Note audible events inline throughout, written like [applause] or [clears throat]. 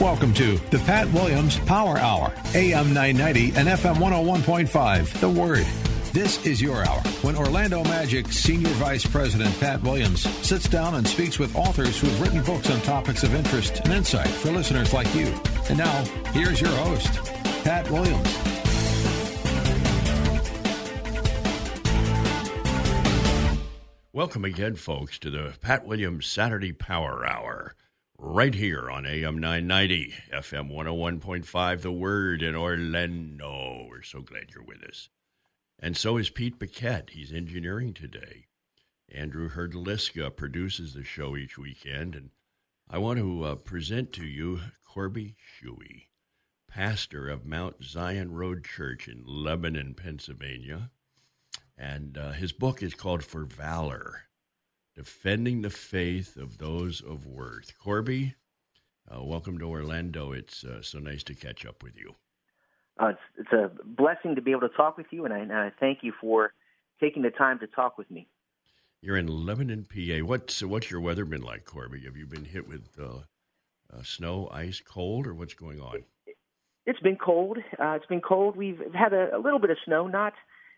Welcome to the Pat Williams Power Hour, AM 990 and FM 101.5. The Word. This is your hour when Orlando Magic Senior Vice President Pat Williams sits down and speaks with authors who have written books on topics of interest and insight for listeners like you. And now, here's your host, Pat Williams. Welcome again, folks, to the Pat Williams Saturday Power Hour right here on AM 990, FM 101.5, The Word in Orlando. We're so glad you're with us. And so is Pete Paquette. He's engineering today. Andrew Herdliska produces the show each weekend. And I want to uh, present to you Corby Shuey, pastor of Mount Zion Road Church in Lebanon, Pennsylvania. And uh, his book is called For Valor defending the faith of those of worth. Corby, uh, welcome to Orlando. It's uh, so nice to catch up with you. Uh, it's, it's, a blessing to be able to talk with you, and I, and I, thank you for taking the time to talk with me. You're in Lebanon, PA. What's what's your weather been like, Corby? Have you been hit with uh, uh, snow, ice, cold, or what's going on? It's been cold. Uh, it's been cold. We've had a, a little bit of snow, not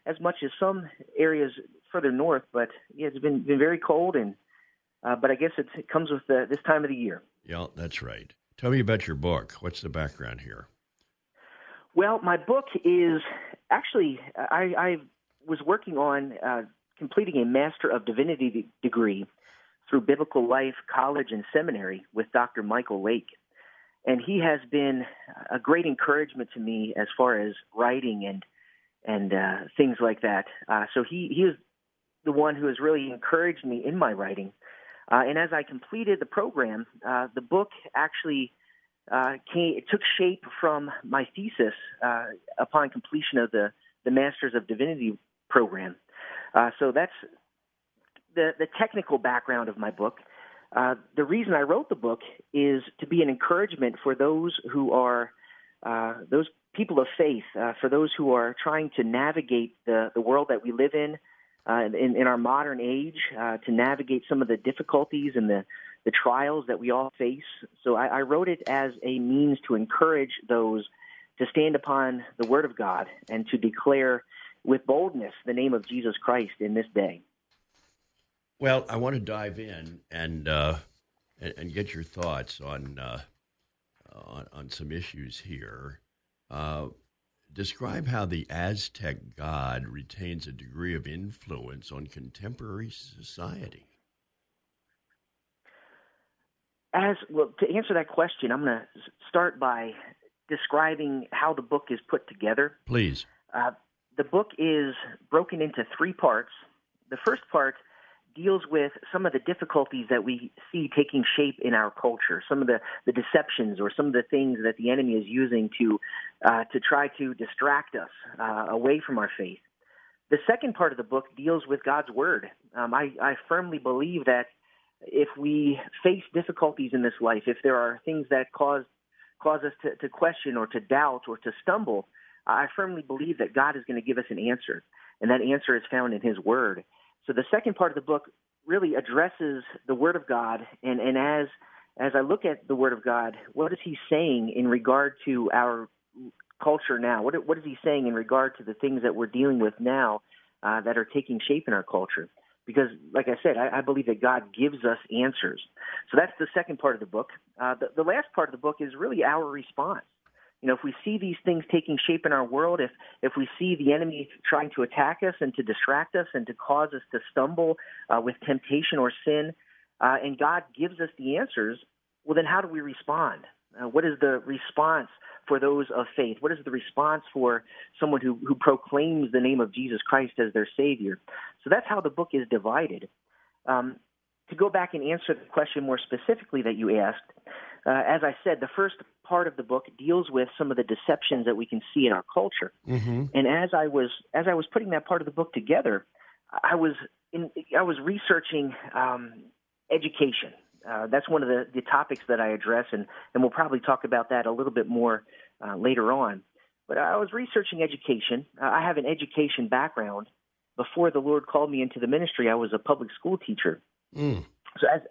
as much as some areas further north, but yeah, it's been been very cold, and uh, but I guess it comes with the, this time of the year. Yeah, that's right. Tell me about your book. What's the background here? Well, my book is actually I, I was working on uh, completing a Master of Divinity degree through Biblical Life College and Seminary with Dr. Michael Lake. And he has been a great encouragement to me as far as writing and and uh, things like that. Uh, so he he was the one who has really encouraged me in my writing. Uh, and as I completed the program, uh, the book actually uh, came, it took shape from my thesis uh, upon completion of the the Masters of Divinity program. so that's the the technical background of my book. the reason I wrote the book is to be an encouragement for those who are those people of faith, uh, for those who are trying to navigate the, the world that we live in, uh, in, in our modern age, uh, to navigate some of the difficulties and the, the trials that we all face. So I, I wrote it as a means to encourage those to stand upon the Word of God and to declare with boldness the name of Jesus Christ in this day. Well, I want to dive in and uh, and, and, get your thoughts on, uh, on on some issues here. Uh, describe how the Aztec god retains a degree of influence on contemporary society. As well, to answer that question, I'm going to start by describing how the book is put together. Please. Uh, the book is broken into three parts. The first part deals with some of the difficulties that we see taking shape in our culture, some of the, the deceptions or some of the things that the enemy is using to uh, to try to distract us uh, away from our faith. The second part of the book deals with God's word. Um, I, I firmly believe that if we face difficulties in this life, if there are things that cause cause us to, to question or to doubt or to stumble, I firmly believe that God is going to give us an answer, and that answer is found in His Word. So the second part of the book really addresses the Word of God, and, and as as I look at the Word of God, what is He saying in regard to our culture now? What what is He saying in regard to the things that we're dealing with now uh, that are taking shape in our culture? Because, like I said, I, I believe that God gives us answers. So that's the second part of the book. Uh, the, the last part of the book is really our response. You know, if we see these things taking shape in our world, if if we see the enemy trying to attack us and to distract us and to cause us to stumble uh, with temptation or sin, uh, and God gives us the answers, well, then how do we respond? Uh, what is the response for those of faith? What is the response for someone who, who proclaims the name of Jesus Christ as their Savior? So that's how the book is divided. Um, to go back and answer the question more specifically that you asked, uh, as I said, the first part of the book deals with some of the deceptions that we can see in our culture. Mm-hmm. And as I was as I was putting that part of the book together, I was in, I was researching um, education. Uh, that's one of the, the topics that I address, and, and we'll probably talk about that a little bit more uh, later on. But I was researching education. Uh, I have an education background. Before the Lord called me into the ministry, I was a public school teacher. Mm. So as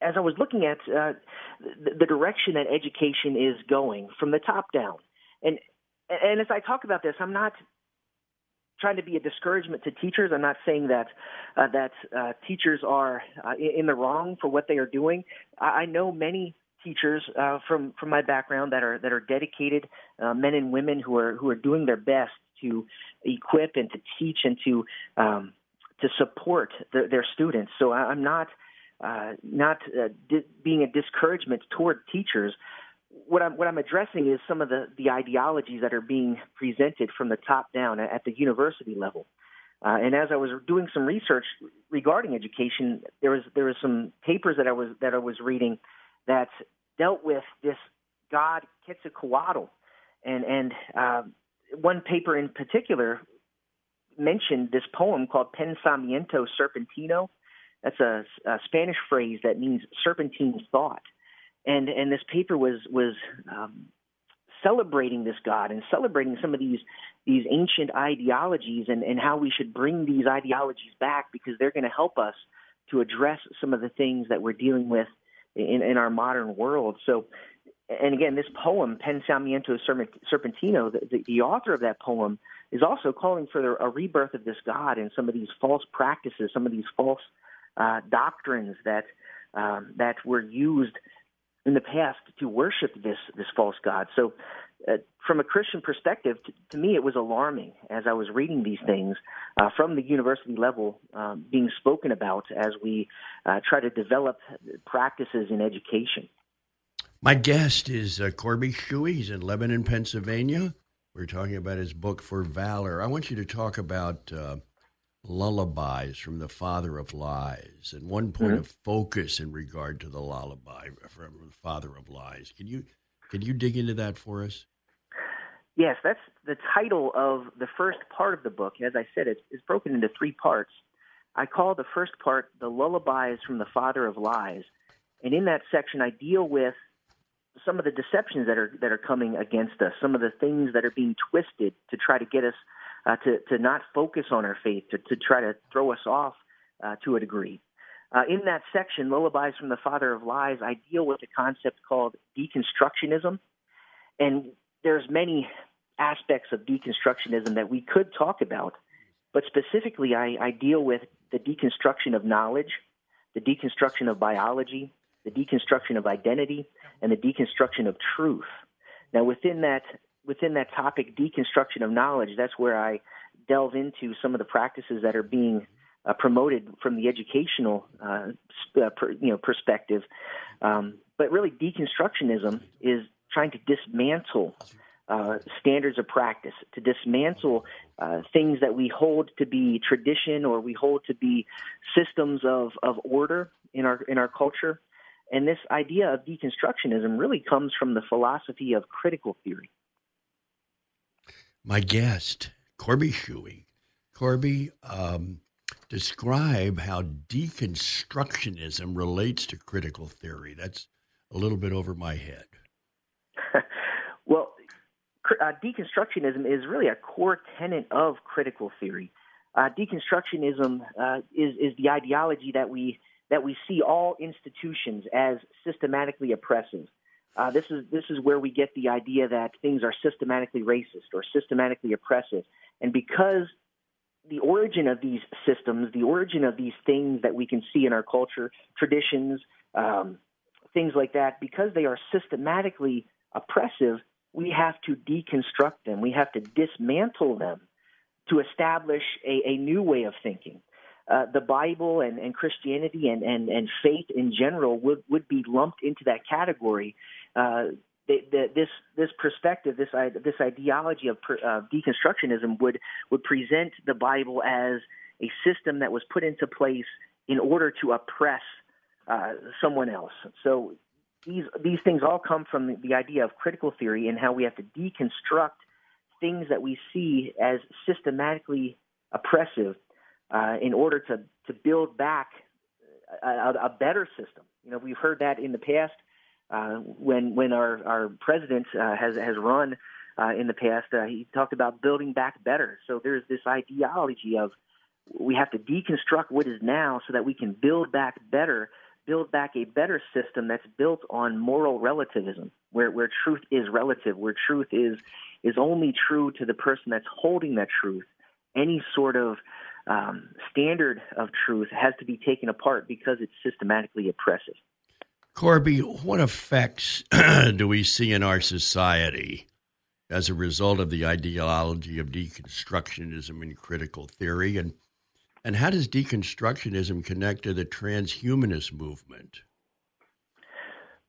as I was looking at uh, the, the direction that education is going from the top down, and and as I talk about this, I'm not trying to be a discouragement to teachers. I'm not saying that uh, that uh, teachers are uh, in the wrong for what they are doing. I, I know many teachers uh, from from my background that are that are dedicated uh, men and women who are who are doing their best to equip and to teach and to um, to support the, their students. So I, I'm not uh, not uh, di- being a discouragement toward teachers. What I'm what I'm addressing is some of the the ideologies that are being presented from the top down at the university level. Uh, and as I was doing some research regarding education, there was there was some papers that I was that I was reading that dealt with this god Quetzalcoatl, and and uh, one paper in particular mentioned this poem called Pensamiento Serpentino, that's a, a Spanish phrase that means serpentine thought, and and this paper was was um, celebrating this God and celebrating some of these these ancient ideologies and, and how we should bring these ideologies back because they're going to help us to address some of the things that we're dealing with in, in our modern world. So, and again, this poem, Pensamiento Serpentino, the, the, the author of that poem is also calling for a rebirth of this God and some of these false practices, some of these false uh, doctrines that um, that were used in the past to worship this this false god. So, uh, from a Christian perspective, to, to, me, it was alarming as I was reading these things uh, from the university level um, being spoken about as we uh, try to develop practices in education. My guest is uh, Corby Shuey. He's in Lebanon, Pennsylvania. We're talking about his book for Valor. I want you to talk about uh, lullabies from the father of lies and one point mm-hmm. of focus in regard to the lullaby from the father of lies. Can you can you dig into that for us? Yes that's the title of the first part of the book. As i said it's, it's broken into three parts. I call the first part the lullabies from the father of lies and in that section i deal with some of the deceptions that are that are coming against us some of the things that are being twisted to try to get us uh, to, to not focus on our faith, to, to try to throw us off uh, to a degree. Uh, in that section, Lullabies from the Father of Lies, I deal with a concept called deconstructionism. And there's many aspects of deconstructionism that we could talk about, but specifically, I, I deal with the deconstruction of knowledge, the deconstruction of biology, the deconstruction of identity, and the deconstruction of truth. Now, within that within that topic, deconstruction of knowledge, that's where I delve into some of the practices that are being uh, promoted from the educational uh, uh, per, you know perspective. Um, but really, deconstructionism is trying to dismantle uh, standards of practice, to dismantle uh, things that we hold to be tradition or we hold to be systems of, of order in our in our culture. And this idea of deconstructionism really comes from the philosophy of critical theory my guest, Corby Shuey. Corby, um, describe how deconstructionism relates to critical theory. That's a little bit over my head. [laughs] well, uh, deconstructionism is really a core tenet of critical theory. Uh, deconstructionism uh, is is the ideology that we that we see all institutions as systematically oppressive. Uh, this is this is where we get the idea that things are systematically racist or systematically oppressive, and because the origin of these systems, the origin of these things that we can see in our culture, traditions, um, things like that, because they are systematically oppressive, we have to deconstruct them. We have to dismantle them to establish a, a new way of thinking. Uh, the Bible and, and Christianity and, and, and faith in general would, would be lumped into that category uh, this this perspective, this this ideology of deconstructionism would would present the Bible as a system that was put into place in order to oppress uh, someone else. So these these things all come from the, the idea of critical theory and how we have to deconstruct things that we see as systematically oppressive uh, in order to to build back a, a better system. You know, we've heard that in the past uh, when when our our president uh, has has run uh, in the past, uh, he talked about building back better. So there's this ideology of we have to deconstruct what is now so that we can build back better, build back a better system that's built on moral relativism, where where truth is relative, where truth is is only true to the person that's holding that truth. Any sort of um, standard of truth has to be taken apart because it's systematically oppressive. Corby, what effects [clears throat] do we see in our society as a result of the ideology of deconstructionism and critical theory? And, and how does deconstructionism connect to the transhumanist movement?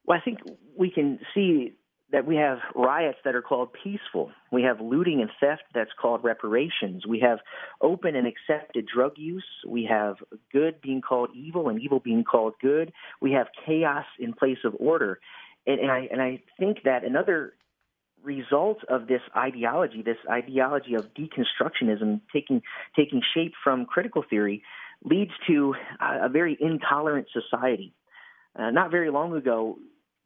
Well, I think we can see that we have riots that are called peaceful. We have looting and theft that's called reparations. We have open and accepted drug use. We have good being called evil and evil being called good. We have chaos in place of order. And, and I and I think that another result of this ideology, this ideology of deconstructionism taking taking shape from critical theory, leads to a, a very intolerant society. Uh, not very long ago,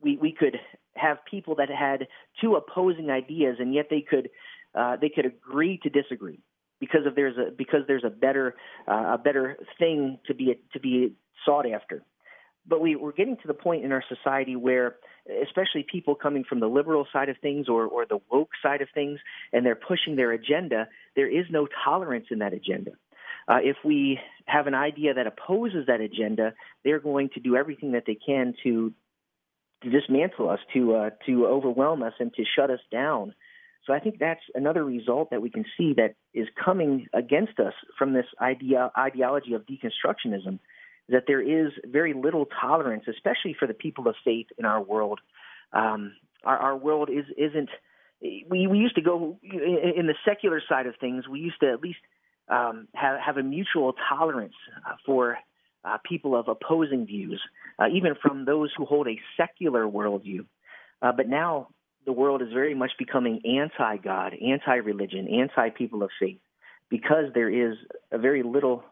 we, we could have people that had two opposing ideas and yet they could uh, they could agree to disagree because of there's a because there's a better uh, a better thing to be to be sought after. But we, we're getting to the point in our society where, especially people coming from the liberal side of things or, or the woke side of things, and they're pushing their agenda, there is no tolerance in that agenda. Uh, if we have an idea that opposes that agenda, they're going to do everything that they can to to dismantle us, to uh, to overwhelm us, and to shut us down. So I think that's another result that we can see that is coming against us from this idea ideology of deconstructionism. That there is very little tolerance, especially for the people of faith in our world. Um, our, our world is isn't. We we used to go in the secular side of things. We used to at least um, have have a mutual tolerance for uh, people of opposing views, uh, even from those who hold a secular worldview. Uh, but now the world is very much becoming anti God, anti religion, anti people of faith, because there is a very little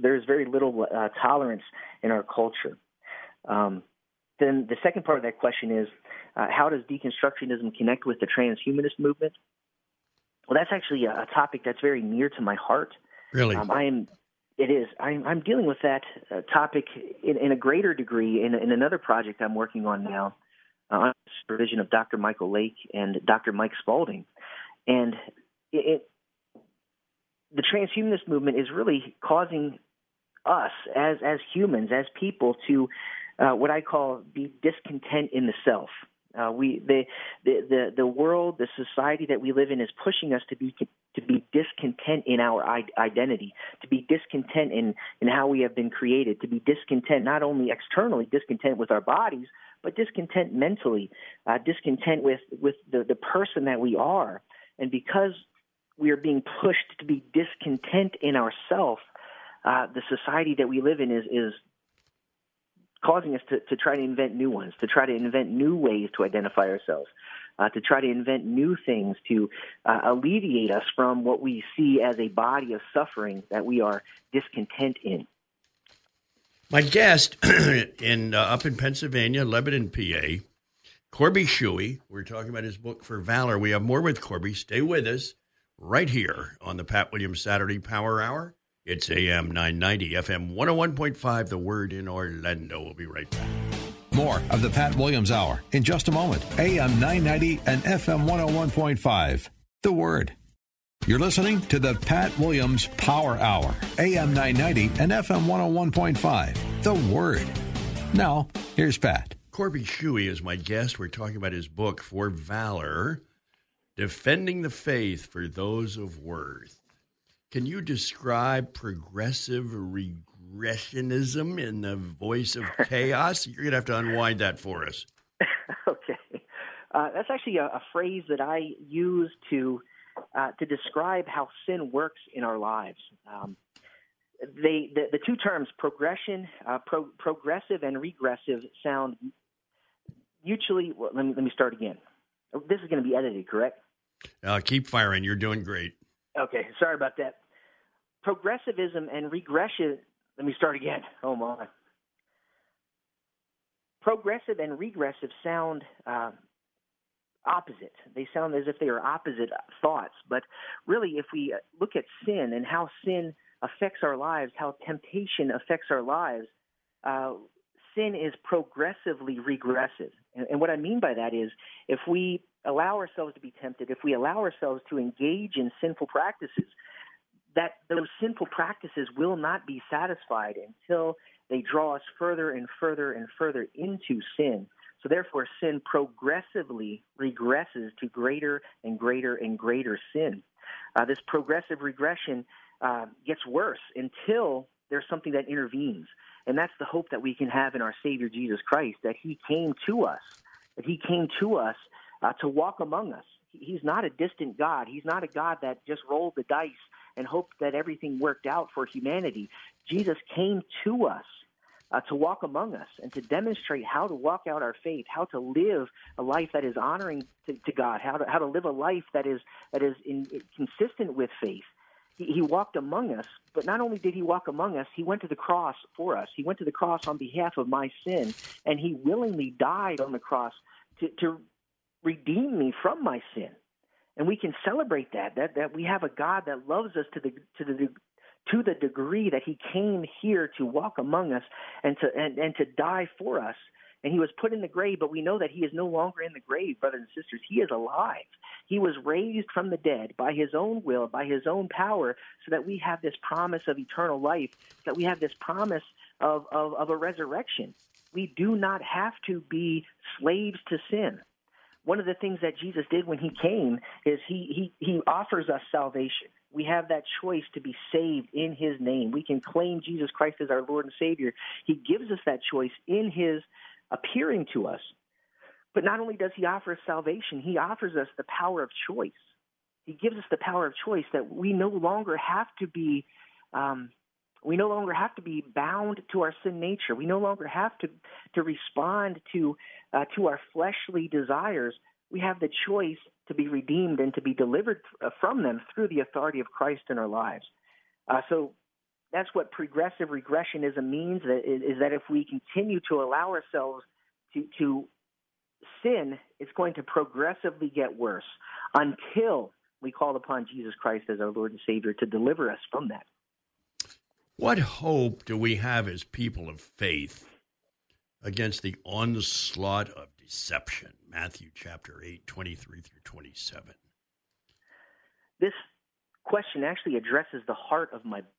there is very little uh, tolerance in our culture. Um, then the second part of that question is uh, how does deconstructionism connect with the transhumanist movement? Well, that's actually a, a topic that's very near to my heart. Really, um, I am it is. I'm, I'm dealing with that uh, topic in, in, a greater degree in, in, another project I'm working on now, uh, the supervision of Dr. Michael Lake and Dr. Mike Spaulding, and it, it, the transhumanist movement is really causing us as as humans, as people, to uh, what I call be discontent in the self. Uh, we the, the the the world, the society that we live in is pushing us to be to be discontent in our identity, to be discontent in in how we have been created, to be discontent not only externally, discontent with our bodies, but discontent mentally, uh, discontent with with the the person that we are, and because we are being pushed to be discontent in ourself, uh, the society that we live in is is causing us to, to try to invent new ones, to try to invent new ways to identify ourselves, uh, to try to invent new things to uh, alleviate us from what we see as a body of suffering that we are discontent in. My guest [clears throat] in uh, up in Pennsylvania, Lebanon, PA, Corby Shuey. We're talking about his book for Valor. We have more with Corby. Stay with us right here on the Pat Williams Saturday Power Hour. It's AM 990, FM 101.5, The Word in Orlando. We'll be right back. More of the Pat Williams Hour in just a moment. AM 990 and FM 101.5, The Word. You're listening to the Pat Williams Power Hour, AM 990 and FM 101.5, The Word. Now, here's Pat. Corby Shuey is my guest. We're talking about his book, For Valor Defending the Faith for Those of Worth. Can you describe progressive regressionism in the voice of chaos? You're going to have to unwind that for us. [laughs] okay. Uh, that's actually a, a, phrase that I use to uh, to describe how sin works in our lives. Um, they, the, the, two terms progression, uh, pro, progressive, and regressive sound mutually. Well, let me let me start again. This is going to be edited, correct? Uh, keep firing. You're doing great. Okay, sorry about that. Progressivism and regression. Let me start again. [laughs] Oh my. Progressive and regressive sound uh, opposite. They sound as if they are opposite thoughts. But really, if we uh, look at sin and how sin affects our lives, how temptation affects our lives, uh, sin is progressively regressive. And, and what I mean by that is if we allow ourselves to be tempted, if we allow ourselves to engage in sinful practices, that those sinful practices will not be satisfied until they draw us further and further and further into sin. So therefore, sin progressively regresses to greater and greater and greater sin. Uh, this progressive regression uh, gets worse until there's something that intervenes. And that's the hope that we can have in our Savior Jesus Christ, that He came to us, that He came to us uh, to walk among us. He's not a distant God. He's not a God that just rolled the dice and hoped that everything worked out for humanity. Jesus came to us uh, to walk among us and to demonstrate how to walk out our faith, how to live a life that is honoring to, to God, how to, how to live a life that is, that is in, consistent with faith. He, he walked among us, but not only did he walk among us, he went to the cross for us. He went to the cross on behalf of my sin, and he willingly died on the cross to, to redeem me from my sin and we can celebrate that that that we have a God that loves us to the to the to the degree that he came here to walk among us and to and, and to die for us. And he was put in the grave but we know that he is no longer in the grave brothers and sisters. He is alive. He was raised from the dead by his own will by his own power so that we have this promise of eternal life that we have this promise of, of, of a resurrection. We do not have to be slaves to sin one of the things that Jesus did when he came is he, he, he offers us salvation. We have that choice to be saved in his name. We can claim Jesus Christ as our Lord and Savior. He gives us that choice in his appearing to us. But not only does he offer us salvation, he offers us the power of choice. He gives us the power of choice that we no longer have to be um, we no longer have to be bound to our sin nature. We no longer have to to respond to uh, to our fleshly desires. We have the choice to be redeemed and to be delivered uh, from them through the authority of Christ in our lives. Uh, so that's what progressive regressionism means. Is, is that if we continue to allow ourselves to to sin, it's going to progressively get worse until we call upon Jesus Christ as our Lord and Savior to deliver us from that. What hope do we have as people of faith against the onslaught of deception? Matthew chapter 8, 23 through 27. This question actually addresses the heart of my book.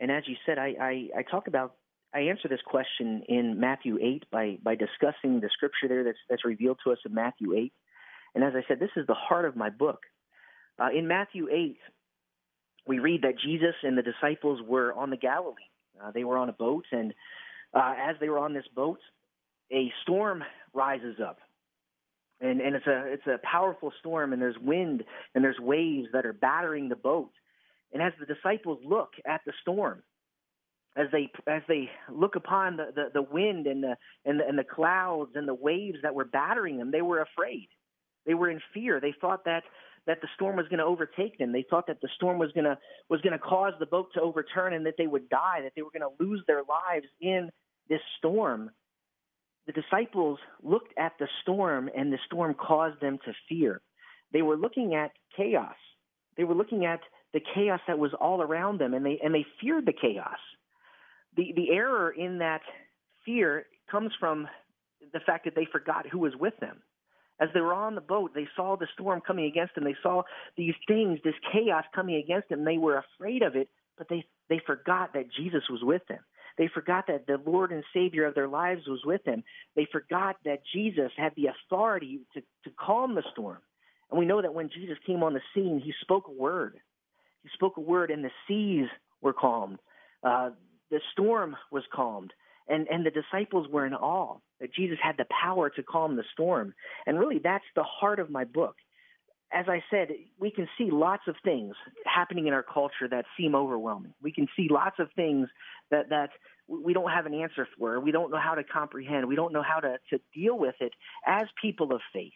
And as you said, I, I, I talk about I answer this question in Matthew 8 by, by discussing the scripture there that's, that's revealed to us in Matthew 8. And as I said, this is the heart of my book. Uh, in Matthew 8, we read that Jesus and the disciples were on the Galilee. Uh, they were on a boat, and uh, as they were on this boat, a storm rises up, and and it's a it's a powerful storm, and there's wind and there's waves that are battering the boat. And as the disciples look at the storm, as they as they look upon the, the, the wind and the, and the and the clouds and the waves that were battering them, they were afraid. They were in fear. They thought that that the storm was going to overtake them. They thought that the storm was going to was going to cause the boat to overturn and that they would die, that they were going to lose their lives in this storm. The disciples looked at the storm and the storm caused them to fear. They were looking at chaos. They were looking at the chaos that was all around them and they and they feared the chaos. The the error in that fear comes from the fact that they forgot who was with them as they were on the boat, they saw the storm coming against them. They saw these things, this chaos coming against them. They were afraid of it, but they, they forgot that Jesus was with them. They forgot that the Lord and Savior of their lives was with them. They forgot that Jesus had the authority to, to calm the storm. And we know that when Jesus came on the scene, he spoke a word. He spoke a word, and the seas were calmed. Uh, the storm was calmed And, and the disciples were in awe that Jesus had the power to calm the storm. And really, that's the heart of my book. As I said, we can see lots of things happening in our culture that seem overwhelming. We can see lots of things that, that we don't have an answer for. We don't know how to comprehend. We don't know how to, to deal with it as people of faith.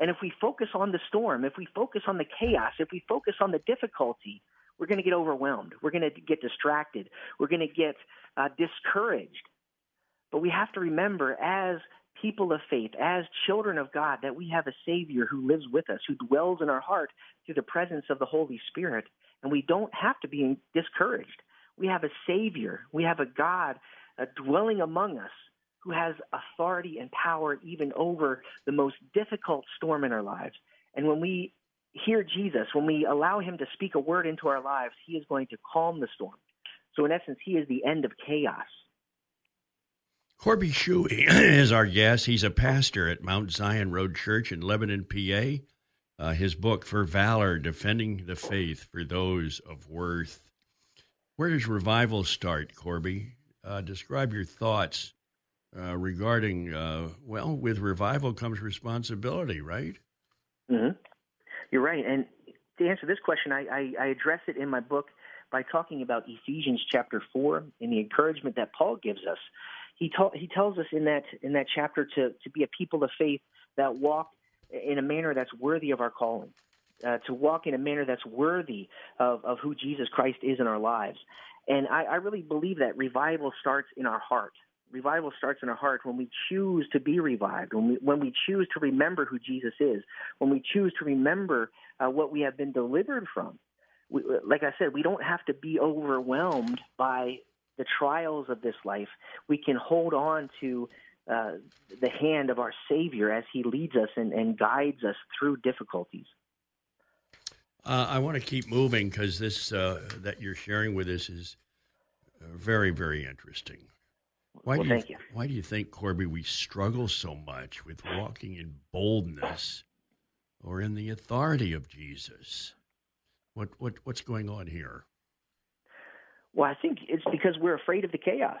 And if we focus on the storm, if we focus on the chaos, if we focus on the difficulty, we're going to get overwhelmed. We're going to get distracted. We're going to get uh, discouraged. But we have to remember, as people of faith, as children of God, that we have a Savior who lives with us, who dwells in our heart through the presence of the Holy Spirit. And we don't have to be discouraged. We have a Savior. We have a God uh, dwelling among us who has authority and power even over the most difficult storm in our lives. And when we hear Jesus, when we allow him to speak a word into our lives, he is going to calm the storm. So, in essence, he is the end of chaos. Corby Shuey [clears throat] is our guest. He's a pastor at Mount Zion Road Church in Lebanon, PA. Uh, his book, For Valor Defending the Faith for Those of Worth. Where does revival start, Corby? Uh, describe your thoughts uh, regarding, uh, well, with revival comes responsibility, right? Mm-hmm. You're right. And to answer this question, I, I, I address it in my book by talking about Ephesians chapter 4 and the encouragement that Paul gives us. He, ta- he tells us in that, in that chapter to, to be a people of faith that walk in a manner that's worthy of our calling. Uh, to walk in a manner that's worthy of, of who Jesus Christ is in our lives. And I, I really believe that revival starts in our heart revival starts in our heart when we choose to be revived, when we, when we choose to remember who Jesus is, when we choose to remember uh, what we have been delivered from. We, like I said, we don't have to be overwhelmed by the trials of this life. We can hold on to uh, the hand of our Savior as He leads us and, and guides us through difficulties. Uh, I want to keep moving because this uh, that you're sharing with us is uh, very, very interesting. Why well, do you, thank you. Why do you think, Corby, we struggle so much with walking in boldness or in the authority of Jesus? What what what's going on here? Well, I think it's because we're afraid of the chaos.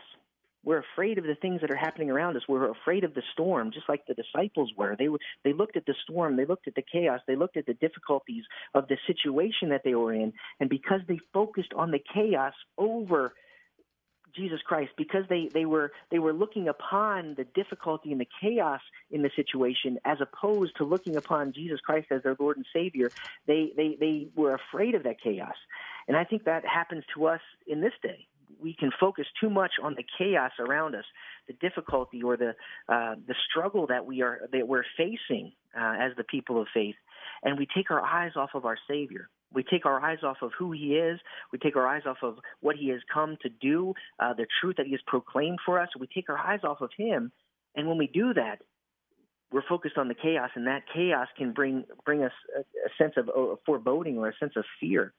We're afraid of the things that are happening around us. We're afraid of the storm, just like the disciples were. They were, they looked at the storm, they looked at the chaos, they looked at the difficulties of the situation that they were in, and because they focused on the chaos over Jesus Christ because they, they were they were looking upon the difficulty and the chaos in the situation as opposed to looking upon Jesus Christ as their Lord and Savior. They they they were afraid of that chaos, and I think that happens to us in this day. We can focus too much on the chaos around us, the difficulty or the uh, the struggle that we are that we're facing uh, as the people of faith, and we take our eyes off of our Savior we take our eyes off of who he is. We take our eyes off of what he has come to do, uh, the truth that he has proclaimed for us. We take our eyes off of him, and when we do that, we're focused on the chaos, and that chaos can bring bring us a, a sense of foreboding or a sense of fear.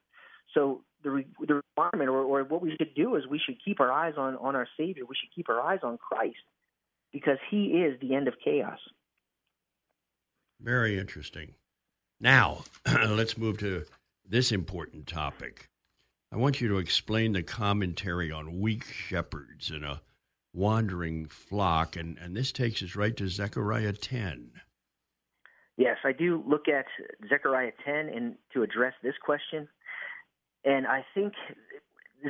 So the the requirement, or, or what we should do, is we should keep our eyes on on our Savior. We should keep our eyes on Christ, because He is the end of chaos. Very interesting. Now, [clears throat] let's move to this important topic. I want you to explain the commentary on weak shepherds and a wandering flock, and, and this takes us right to Zechariah 10. Yes, I do look at Zechariah 10 and to address this question. And I think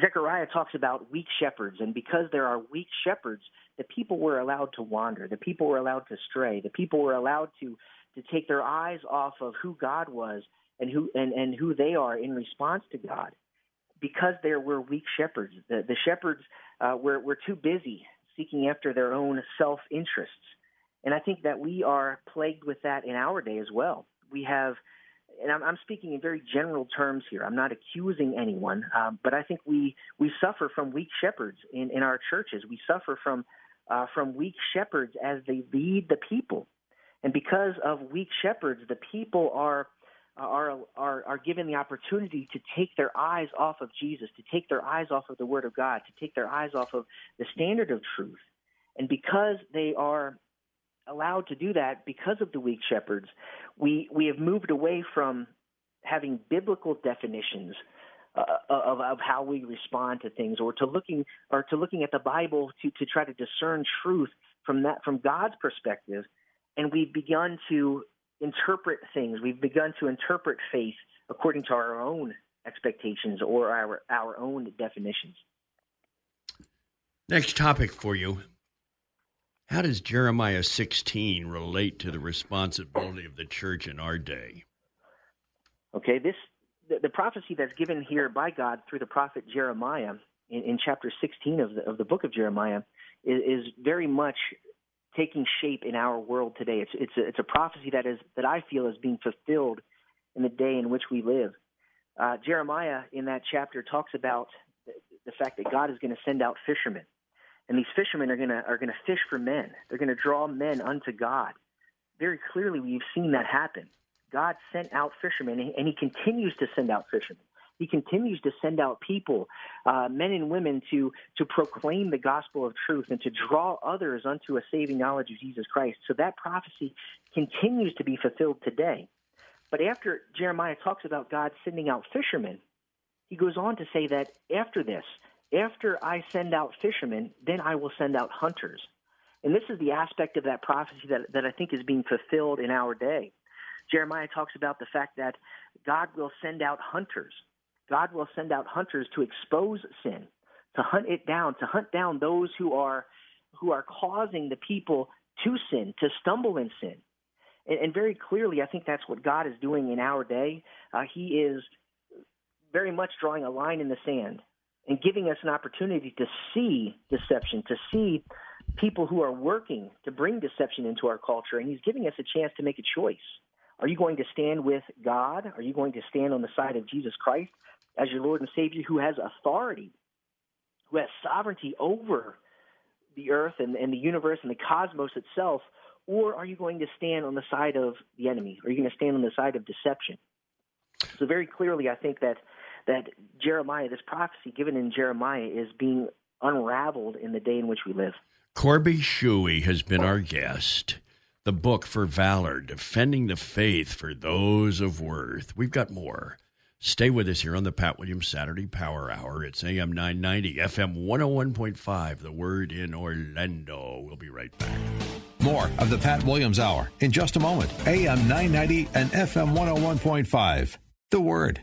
Zechariah talks about weak shepherds, and because there are weak shepherds, the people were allowed to wander, the people were allowed to stray, the people were allowed to to take their eyes off of who God was and who and, and who they are in response to God, because there were weak shepherds. The, the shepherds uh, were were too busy seeking after their own self interests, and I think that we are plagued with that in our day as well. We have. And I'm, I'm speaking in very general terms here. I'm not accusing anyone, um, but I think we we suffer from weak shepherds in, in our churches. We suffer from uh, from weak shepherds as they lead the people, and because of weak shepherds, the people are are, are, are given the opportunity to take their eyes off of Jesus, to take their eyes off of the Word of God, to take their eyes off of the standard of truth. And because they are allowed to do that, because of the weak shepherds, we, we have moved away from having biblical definitions uh, of, of how we respond to things, or to looking or to looking at the Bible to to try to discern truth from that from God's perspective, and we've begun to interpret things. We've begun to interpret faith according to our own expectations or our our own definitions. Next topic for you. How does Jeremiah 16 relate to the responsibility of the church in our day? Okay, this the, the prophecy that's given here by God through the prophet Jeremiah in, in chapter 16 of the, of the book of Jeremiah is, is very much taking shape in our world today. It's it's a, it's a prophecy that is that I feel is being fulfilled in the day in which we live. Uh, Jeremiah in that chapter talks about the, the fact that God is going to send out fishermen, and these fishermen are going to are to fish for men. They're going to draw men unto God. Very clearly, we've seen that happen. God sent out fishermen, and He continues to send out fishermen. He continues to send out people, uh, men and women, to to proclaim the gospel of truth and to draw others unto a saving knowledge of Jesus Christ. So that prophecy continues to be fulfilled today. But after Jeremiah talks about God sending out fishermen, he goes on to say that after this, after I send out fishermen, then I will send out hunters. And this is the aspect of that prophecy that, that I think is being fulfilled in our day. Jeremiah talks about the fact that God will send out hunters. God will send out hunters to expose sin, to hunt it down, to hunt down those who are who are causing the people to sin, to stumble in sin. And, and very clearly, I think that's what God is doing in our day. Uh, he is very much drawing a line in the sand and giving us an opportunity to see deception, to see people who are working to bring deception into our culture. And He's giving us a chance to make a choice. Are you going to stand with God? Are you going to stand on the side of Jesus Christ as your Lord and Savior who has authority, who has sovereignty over the earth and, and the universe and the cosmos itself? Or are you going to stand on the side of the enemy? Are you going to stand on the side of deception? So very clearly, I think that that Jeremiah, this prophecy given in Jeremiah, is being unraveled in the day in which we live. Corby Shuey has been our guest the book for valor, defending the faith for those of worth. We've got more. Stay with us here on the Pat Williams Saturday Power Hour. It's AM 990, FM 101.5, the word in Orlando. We'll be right back. More of the Pat Williams Hour in just a moment. AM 990 and FM 101.5, the word.